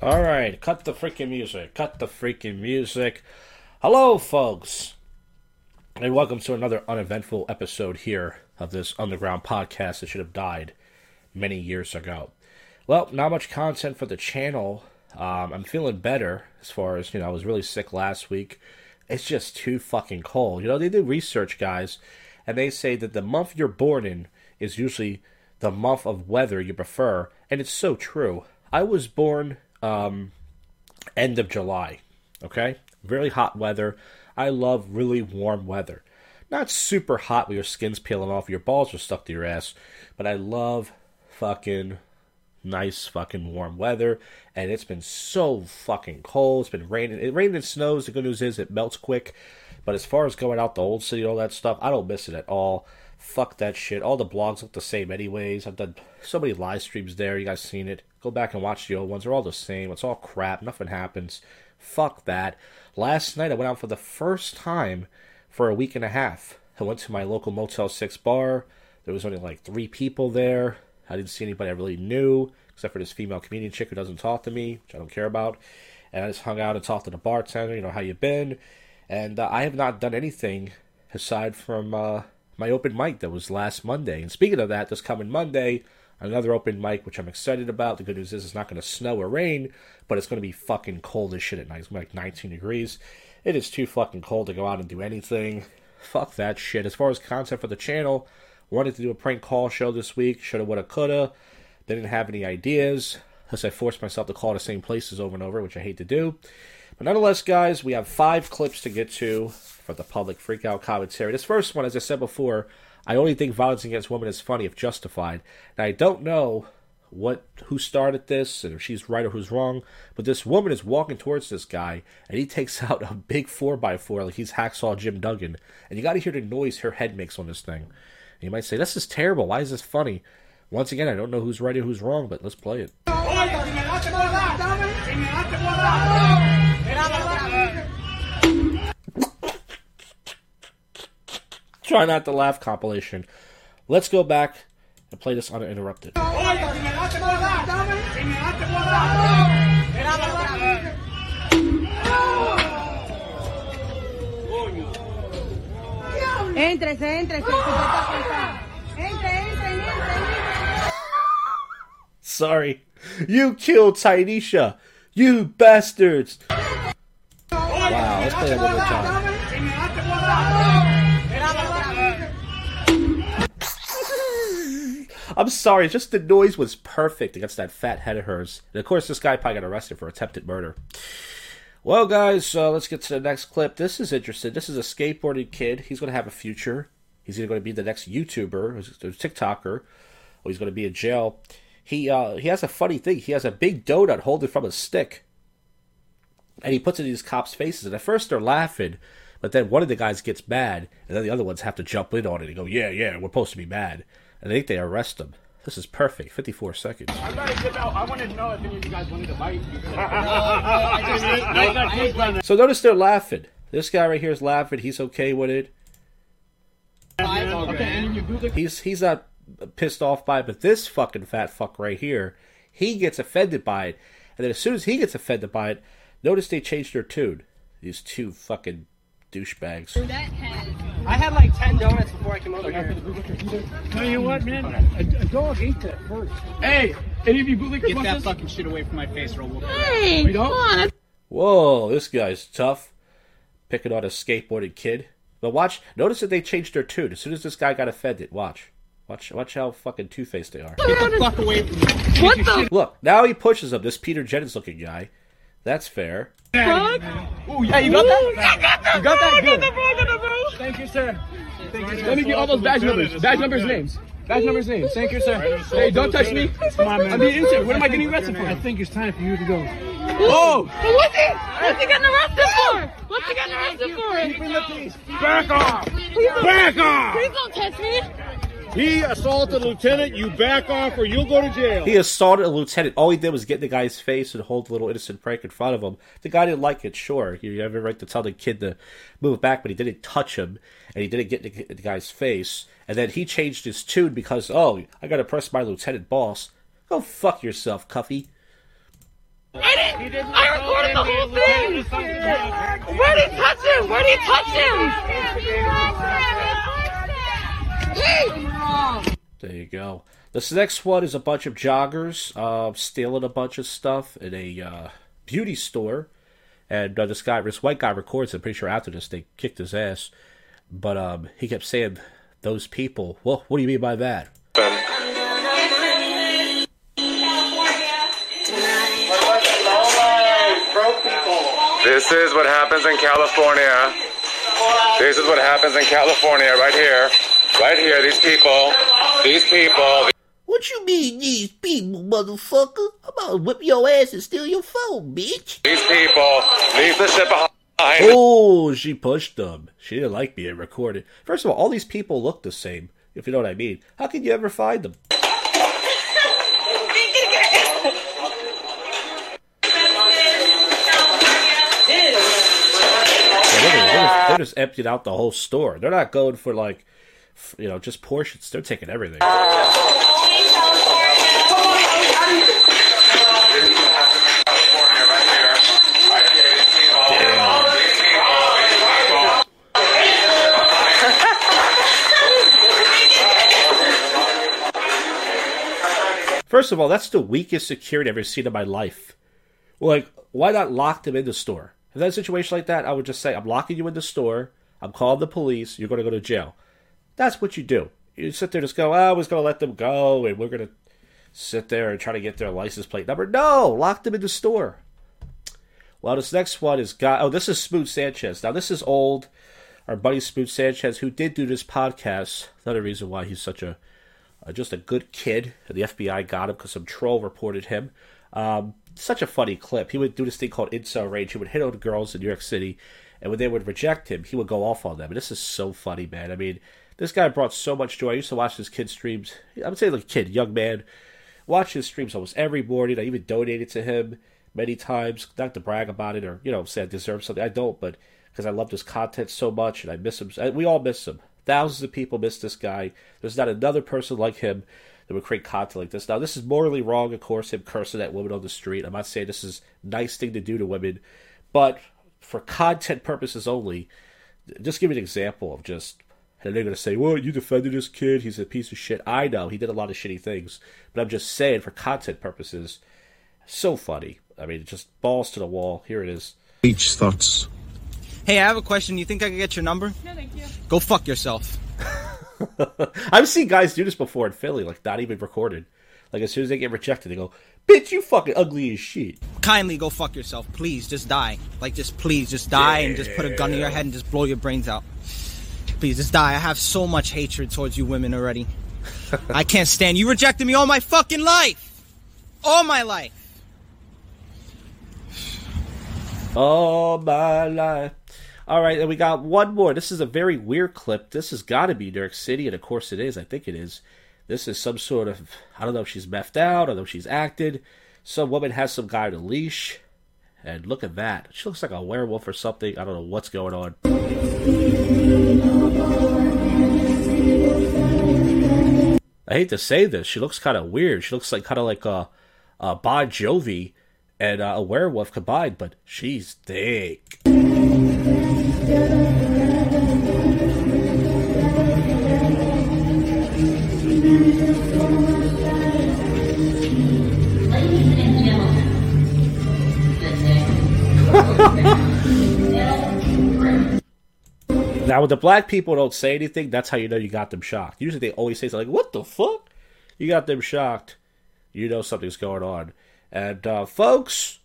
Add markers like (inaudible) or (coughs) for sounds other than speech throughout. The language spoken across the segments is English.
All right, cut the freaking music. Cut the freaking music. Hello, folks, and welcome to another uneventful episode here of this underground podcast that should have died many years ago. Well, not much content for the channel. Um, I'm feeling better as far as, you know, I was really sick last week. It's just too fucking cold. You know, they do research, guys, and they say that the month you're born in is usually the month of weather you prefer, and it's so true. I was born um, end of July. Okay, very hot weather. I love really warm weather. Not super hot where your skin's peeling off, your balls are stuck to your ass, but I love fucking nice fucking warm weather. And it's been so fucking cold. It's been raining. It rained and snows. The good news is it melts quick. But as far as going out the old city, all that stuff, I don't miss it at all. Fuck that shit. All the blogs look the same, anyways. I've done so many live streams there. You guys seen it? Go back and watch the old ones. They're all the same. It's all crap. Nothing happens. Fuck that. Last night I went out for the first time for a week and a half. I went to my local Motel 6 bar. There was only like three people there. I didn't see anybody I really knew, except for this female comedian chick who doesn't talk to me, which I don't care about. And I just hung out and talked to the bartender, you know, how you been? And uh, I have not done anything aside from uh, my open mic that was last Monday. And speaking of that, this coming Monday, another open mic, which I'm excited about. The good news is it's not going to snow or rain, but it's going to be fucking cold as shit at night. It's like 19 degrees. It is too fucking cold to go out and do anything. Fuck that shit. As far as content for the channel, wanted to do a prank call show this week. Shoulda, woulda, coulda. Didn't have any ideas. Plus, I forced myself to call the same places over and over, which I hate to do. But nonetheless, guys, we have five clips to get to for the public freakout commentary. This first one, as I said before, I only think violence against women is funny if justified. And I don't know what who started this and if she's right or who's wrong, but this woman is walking towards this guy and he takes (laughs) out a big four by four like he's hacksaw Jim Duggan. And you gotta hear the noise her head makes on this thing. And you might say, This is terrible, why is this funny? Once again, I don't know who's right or who's wrong, but let's play it. Try not to laugh compilation. Let's go back and play this uninterrupted. Éntrese, éntrese. Entre, entre, entre. Sorry. You killed Tynesha. You bastards. Wow, let's play that one more time. I'm sorry, just the noise was perfect against that fat head of hers. And of course, this guy probably got arrested for attempted murder. Well, guys, uh, let's get to the next clip. This is interesting. This is a skateboarding kid. He's going to have a future. He's either going to be the next YouTuber or TikToker, or he's going to be in jail. He uh, he has a funny thing. He has a big donut holding from a stick, and he puts it in these cops' faces. And at first, they're laughing, but then one of the guys gets mad, and then the other ones have to jump in on it and go, "Yeah, yeah, we're supposed to be mad." And I think they arrest him. This is perfect. 54 seconds. I gotta get out. I wanted to know if any of you guys wanted to bite. (laughs) So notice they're laughing. This guy right here is laughing. He's okay with it. Okay, and you do the He's he's not pissed off by it, but this fucking fat fuck right here, he gets offended by it. And then as soon as he gets offended by it, notice they changed their tune. These two fucking douchebags. I had like 10 donuts before I came over here. Tell you what, man, a, a dog ate that first. Hey, any of you bootlickers Get want that this? fucking shit away from my face or I'll whoop. Hey, We don't? come on. Whoa, this guy's tough. Picking on a skateboarding kid. But watch, notice that they changed their tune. As soon as this guy got offended, watch. Watch watch how fucking two faced they are. Get the fuck away from me. What the Look, now he pushes him, this Peter Jennings looking guy. That's fair. fuck? Ooh, yeah, you got that? You got that? Good. Thank you, sir. Thank you, sir. Let me get all those badge numbers. Badge numbers, names. Badge numbers, names. Thank you, sir. Hey, don't touch me. Come on, man. I'm being innocent. What am I getting arrested for? I think it's time for you to go. Oh! What's he? Oh! What's he getting arrested for? What's he getting arrested for? Bring the police. Back off! Back off! Please don't touch me. He assaulted a lieutenant. You back off or you'll go to jail. He assaulted a lieutenant. All he did was get in the guy's face and hold a little innocent prank in front of him. The guy didn't like it, sure. You have every right to tell the kid to move back, but he didn't touch him, and he didn't get in the, the guy's face. And then he changed his tune because, oh, I gotta press my lieutenant boss. Go fuck yourself, Cuffy. I didn't. I recorded the whole thing. Where did he touch him? Where did he touch him? There you go. This next one is a bunch of joggers uh, stealing a bunch of stuff in a uh, beauty store, and uh, this guy, this white guy, records. I'm pretty sure after this they kicked his ass, but um, he kept saying, "Those people." Well, what do you mean by that? This is what happens in California. This is what happens in California, right here. Right here, these people. These people. What you mean, these people, motherfucker? I'm about to whip your ass and steal your phone, bitch. These people. Leave the shit behind. Oh, she pushed them. She didn't like being recorded. First of all, all these people look the same, if you know what I mean. How can you ever find them? Yeah, look at them. They're just- They're emptied out the whole store. They're not going for like, f- you know, just portions. They're taking everything. First of all, that's the weakest security I've ever seen in my life. Like, why not lock them in the store? If that situation like that, I would just say, I'm locking you in the store. I'm calling the police. You're going to go to jail. That's what you do. You sit there and just go, I was going to let them go, and we're going to sit there and try to get their license plate number. No, lock them in the store. Well, this next one is guy. Oh, this is Smoot Sanchez. Now, this is old. Our buddy Smoot Sanchez, who did do this podcast. Another reason why he's such a uh, just a good kid. The FBI got him because some troll reported him. Um, such a funny clip. He would do this thing called incel rage. He would hit on girls in New York City, and when they would reject him, he would go off on them. And this is so funny, man. I mean, this guy brought so much joy. I used to watch his kid streams. I would say like kid, young man. Watch his streams almost every morning. I even donated to him many times, not to brag about it or you know say I deserve something. I don't, but because I loved his content so much and I miss him. We all miss him. Thousands of people miss this guy. There's not another person like him that would create content like this. Now, this is morally wrong, of course, him cursing at women on the street. I'm not saying this is a nice thing to do to women, but for content purposes only, just give me an example of just. And they're going to say, well, you defended this kid. He's a piece of shit. I know. He did a lot of shitty things. But I'm just saying, for content purposes, so funny. I mean, just balls to the wall. Here it is. Each thoughts. Hey, I have a question. You think I could get your number? No, thank you. Go fuck yourself. (laughs) I've seen guys do this before in Philly, like not even recorded. Like as soon as they get rejected, they go, "Bitch, you fucking ugly as shit." Kindly go fuck yourself. Please, just die. Like, just please, just die and just put a gun to your head and just blow your brains out. Please, just die. I have so much hatred towards you women already. I can't stand you. rejected me all my fucking life. All my life. All my life. All right, and we got one more. This is a very weird clip. This has got to be New York City, and of course it is. I think it is. This is some sort of I don't know if she's methed out, I don't know if she's acted. Some woman has some guy on a leash, and look at that. She looks like a werewolf or something. I don't know what's going on. I hate to say this. She looks kind of weird. She looks like kind of like a, a Bon Jovi and uh, a werewolf combined, but she's thick. (laughs) Now, when the black people don't say anything, that's how you know you got them shocked. Usually, they always say something like, "What the fuck?" You got them shocked. You know something's going on. And uh, folks,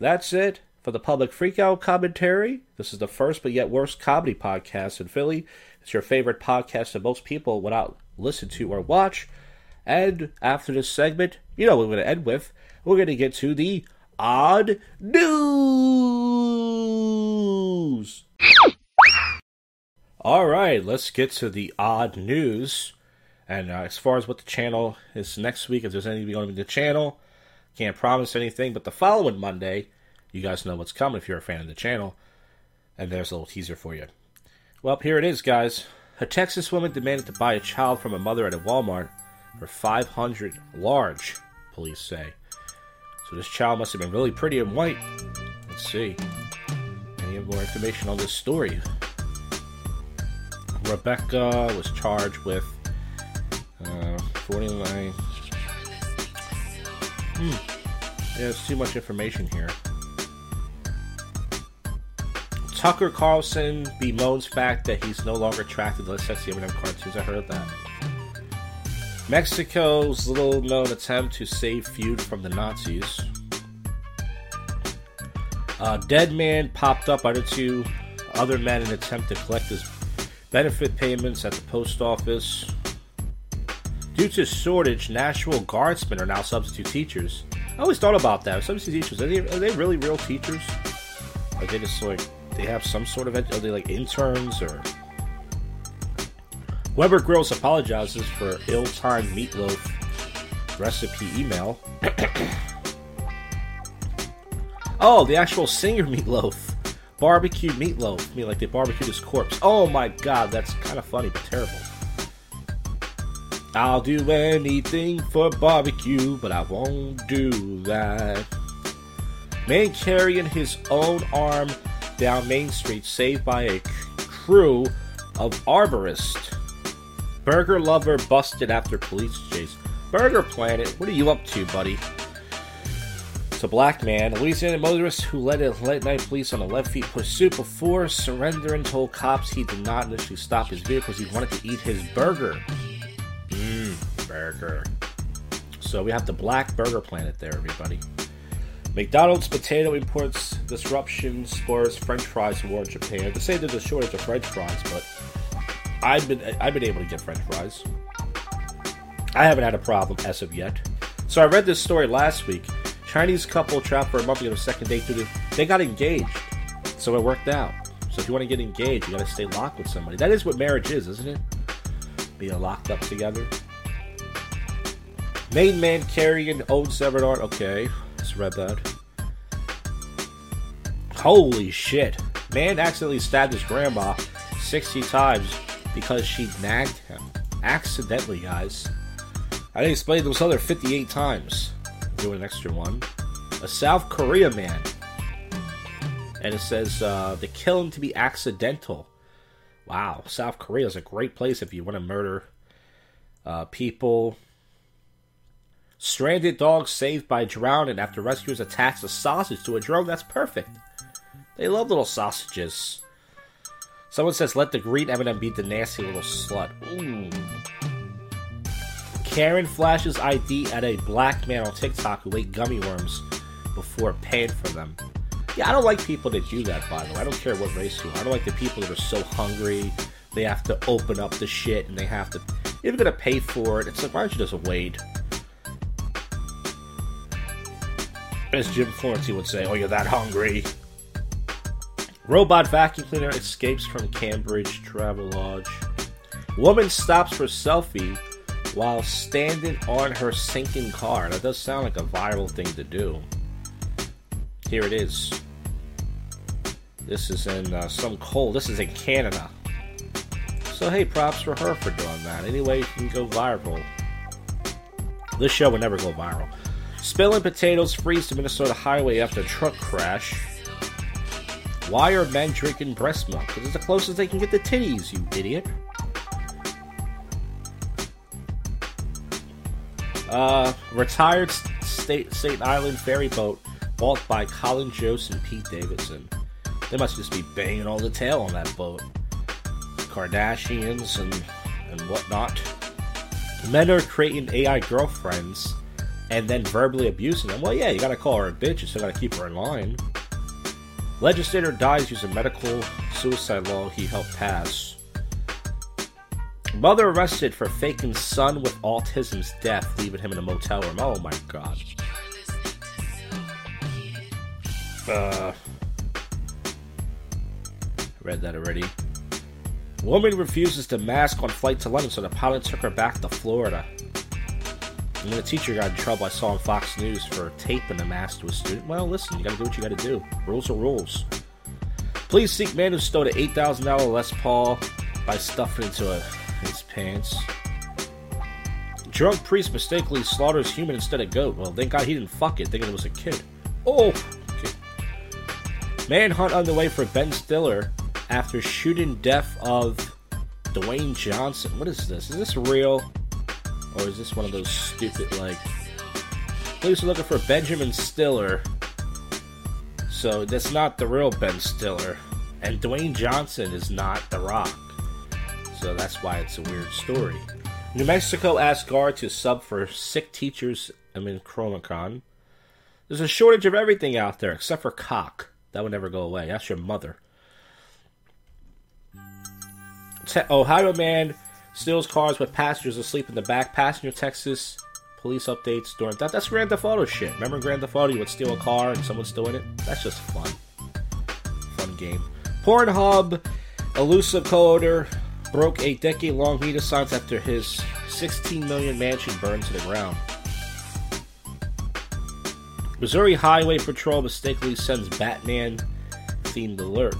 that's it for the public freakout commentary. This is the first but yet worst comedy podcast in Philly. It's your favorite podcast that most people would not listen to or watch. And after this segment, you know what we're going to end with. We're going to get to the odd news. All right, let's get to the odd news. And uh, as far as what the channel is next week, if there's anything going to be the channel, can't promise anything. But the following Monday, you guys know what's coming if you're a fan of the channel. And there's a little teaser for you. Well, here it is, guys. A Texas woman demanded to buy a child from a mother at a Walmart for 500 large, police say. So this child must have been really pretty and white. Let's see. Any more information on this story? Rebecca was charged with uh, 49. Hmm. There's too much information here. Tucker Carlson bemoans fact that he's no longer attracted to the sexy M&M cartoons. I heard that. Mexico's little known attempt to save feud from the Nazis. A dead man popped up under two other men in attempt to collect his benefit payments at the post office. Due to shortage, National Guardsmen are now substitute teachers. I always thought about that. Substitute teachers, are they, are they really real teachers? Are they just like, they have some sort of, are they like interns or. Weber Grills apologizes for ill timed meatloaf recipe email. (coughs) oh, the actual singer Meat Loaf. Barbecue meatloaf. I mean, like they barbecued his corpse. Oh my god, that's kind of funny, but terrible. I'll do anything for barbecue, but I won't do that. Man carrying his own arm down Main Street, saved by a crew of arborists. Burger lover busted after police chase. Burger Planet, what are you up to, buddy? A black man, a Louisiana motorist who led a late night police on a left feet pursuit before surrendering told cops he did not initially stop his vehicle because he wanted to eat his burger. Mmm, burger. So we have the Black Burger Planet there, everybody. McDonald's potato imports disruption spurs French fries war in Japan. They say there's a shortage of French fries, but I've been I've been able to get French fries. I haven't had a problem as of yet. So I read this story last week. Chinese couple trapped for a month on a second date due they got engaged, so it worked out. So if you want to get engaged, you got to stay locked with somebody. That is what marriage is, isn't it? Being locked up together. Maine man carrying old severed arm. Okay, just read that. Holy shit! Man accidentally stabbed his grandma 60 times because she nagged him. Accidentally, guys. I didn't explain those other 58 times. Doing an extra one. A South Korea man. And it says uh, the killing to be accidental. Wow, South Korea is a great place if you want to murder uh, people. Stranded dog saved by drowning after rescuers attach a sausage to a drone. That's perfect. They love little sausages. Someone says, let the green M&M be the nasty little slut. Ooh. Karen flashes ID at a black man on TikTok who ate gummy worms before paying for them. Yeah, I don't like people that do that, by the way. I don't care what race you are. I don't like the people that are so hungry, they have to open up the shit and they have to. You're gonna pay for it. It's like, why don't you just wait? As Jim Florentine would say, oh, you're that hungry. Robot vacuum cleaner escapes from Cambridge Travelodge. Woman stops for selfie while standing on her sinking car. That does sound like a viral thing to do. Here it is. This is in uh, some cold. This is in Canada. So hey, props for her for doing that. Anyway, you can go viral. This show would never go viral. Spilling potatoes freeze to Minnesota highway after truck crash. Why are men drinking breast milk? Because it's the closest they can get to titties, you idiot. Uh, retired state Staten Island ferry boat bought by Colin Jost and Pete Davidson. They must just be banging all the tail on that boat. Kardashians and and whatnot. Men are creating AI girlfriends and then verbally abusing them. Well, yeah, you gotta call her a bitch. You still gotta keep her in line. Legislator dies using medical suicide law he helped pass. Mother arrested for faking son with autism's death, leaving him in a motel room. Oh my god. Uh, read that already. Woman refuses to mask on flight to London, so the pilot took her back to Florida. And then the teacher got in trouble. I saw on Fox News for taping the mask to a student. Well, listen, you gotta do what you gotta do. Rules are rules. Please seek man who stole an $8,000 Les Paul by stuffing into a, his pants. Drunk priest mistakenly slaughters human instead of goat. Well, thank God he didn't fuck it, thinking it was a kid. Oh! Okay. Manhunt underway for Ben Stiller after shooting death of Dwayne Johnson. What is this? Is this real? Or is this one of those stupid, like. Police are looking for Benjamin Stiller. So that's not the real Ben Stiller. And Dwayne Johnson is not The Rock. So that's why it's a weird story. New Mexico asked guard to sub for sick teachers in Chromacon. There's a shortage of everything out there except for cock. That would never go away. That's your mother. Te- Ohio man steals cars with passengers asleep in the back. Passenger Texas police updates during that. That's Grand Theft Auto shit. Remember Grand Theft Auto? You would steal a car and someone's still in it. That's just fun. Fun game. Pornhub elusive co-owner broke a decade-long media silence after his 16 million mansion burned to the ground. Missouri Highway Patrol mistakenly sends Batman themed alert.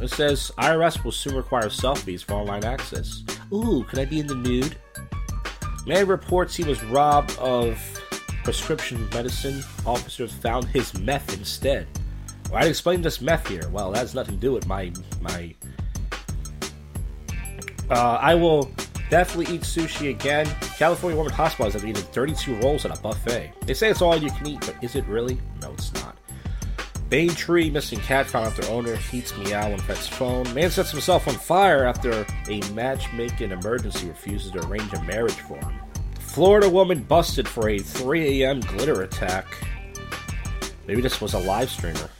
It says IRS will soon require selfies for online access. Ooh, can I be in the nude? Man reports he was robbed of prescription medicine. Officers found his meth instead. Well, I'd explain this meth here. Well, that has nothing to do with my my. Uh, I will definitely eat sushi again. California woman hospitalized after eating 32 rolls at a buffet. They say it's all you can eat, but is it really? No, it's not. Bay Tree missing cat found after owner heats meow on pet's phone. Man sets himself on fire after a matchmaking emergency refuses to arrange a marriage for him. Florida woman busted for a 3 a.m. glitter attack. Maybe this was a live streamer.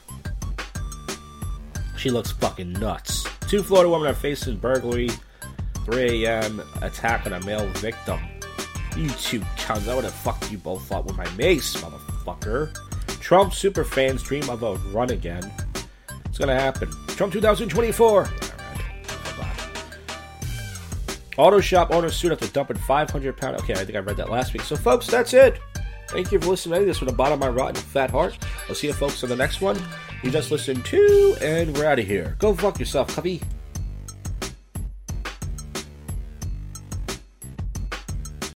She looks fucking nuts. Two Florida women are facing burglary, 3 a.m. attack on a male victim. You two cunts, I would have fucked you both up with my mace, motherfucker. Trump super fans dream of a run again. It's gonna happen. Trump 2024. Alright. Auto shop owner sued after dumping 500 pound. Okay, I think I read that last week. So, folks, that's it. Thank you for listening to this from the bottom of my rotten fat heart. I'll see you folks on the next one. You just listened to, and we're out of here. Go fuck yourself, cubby.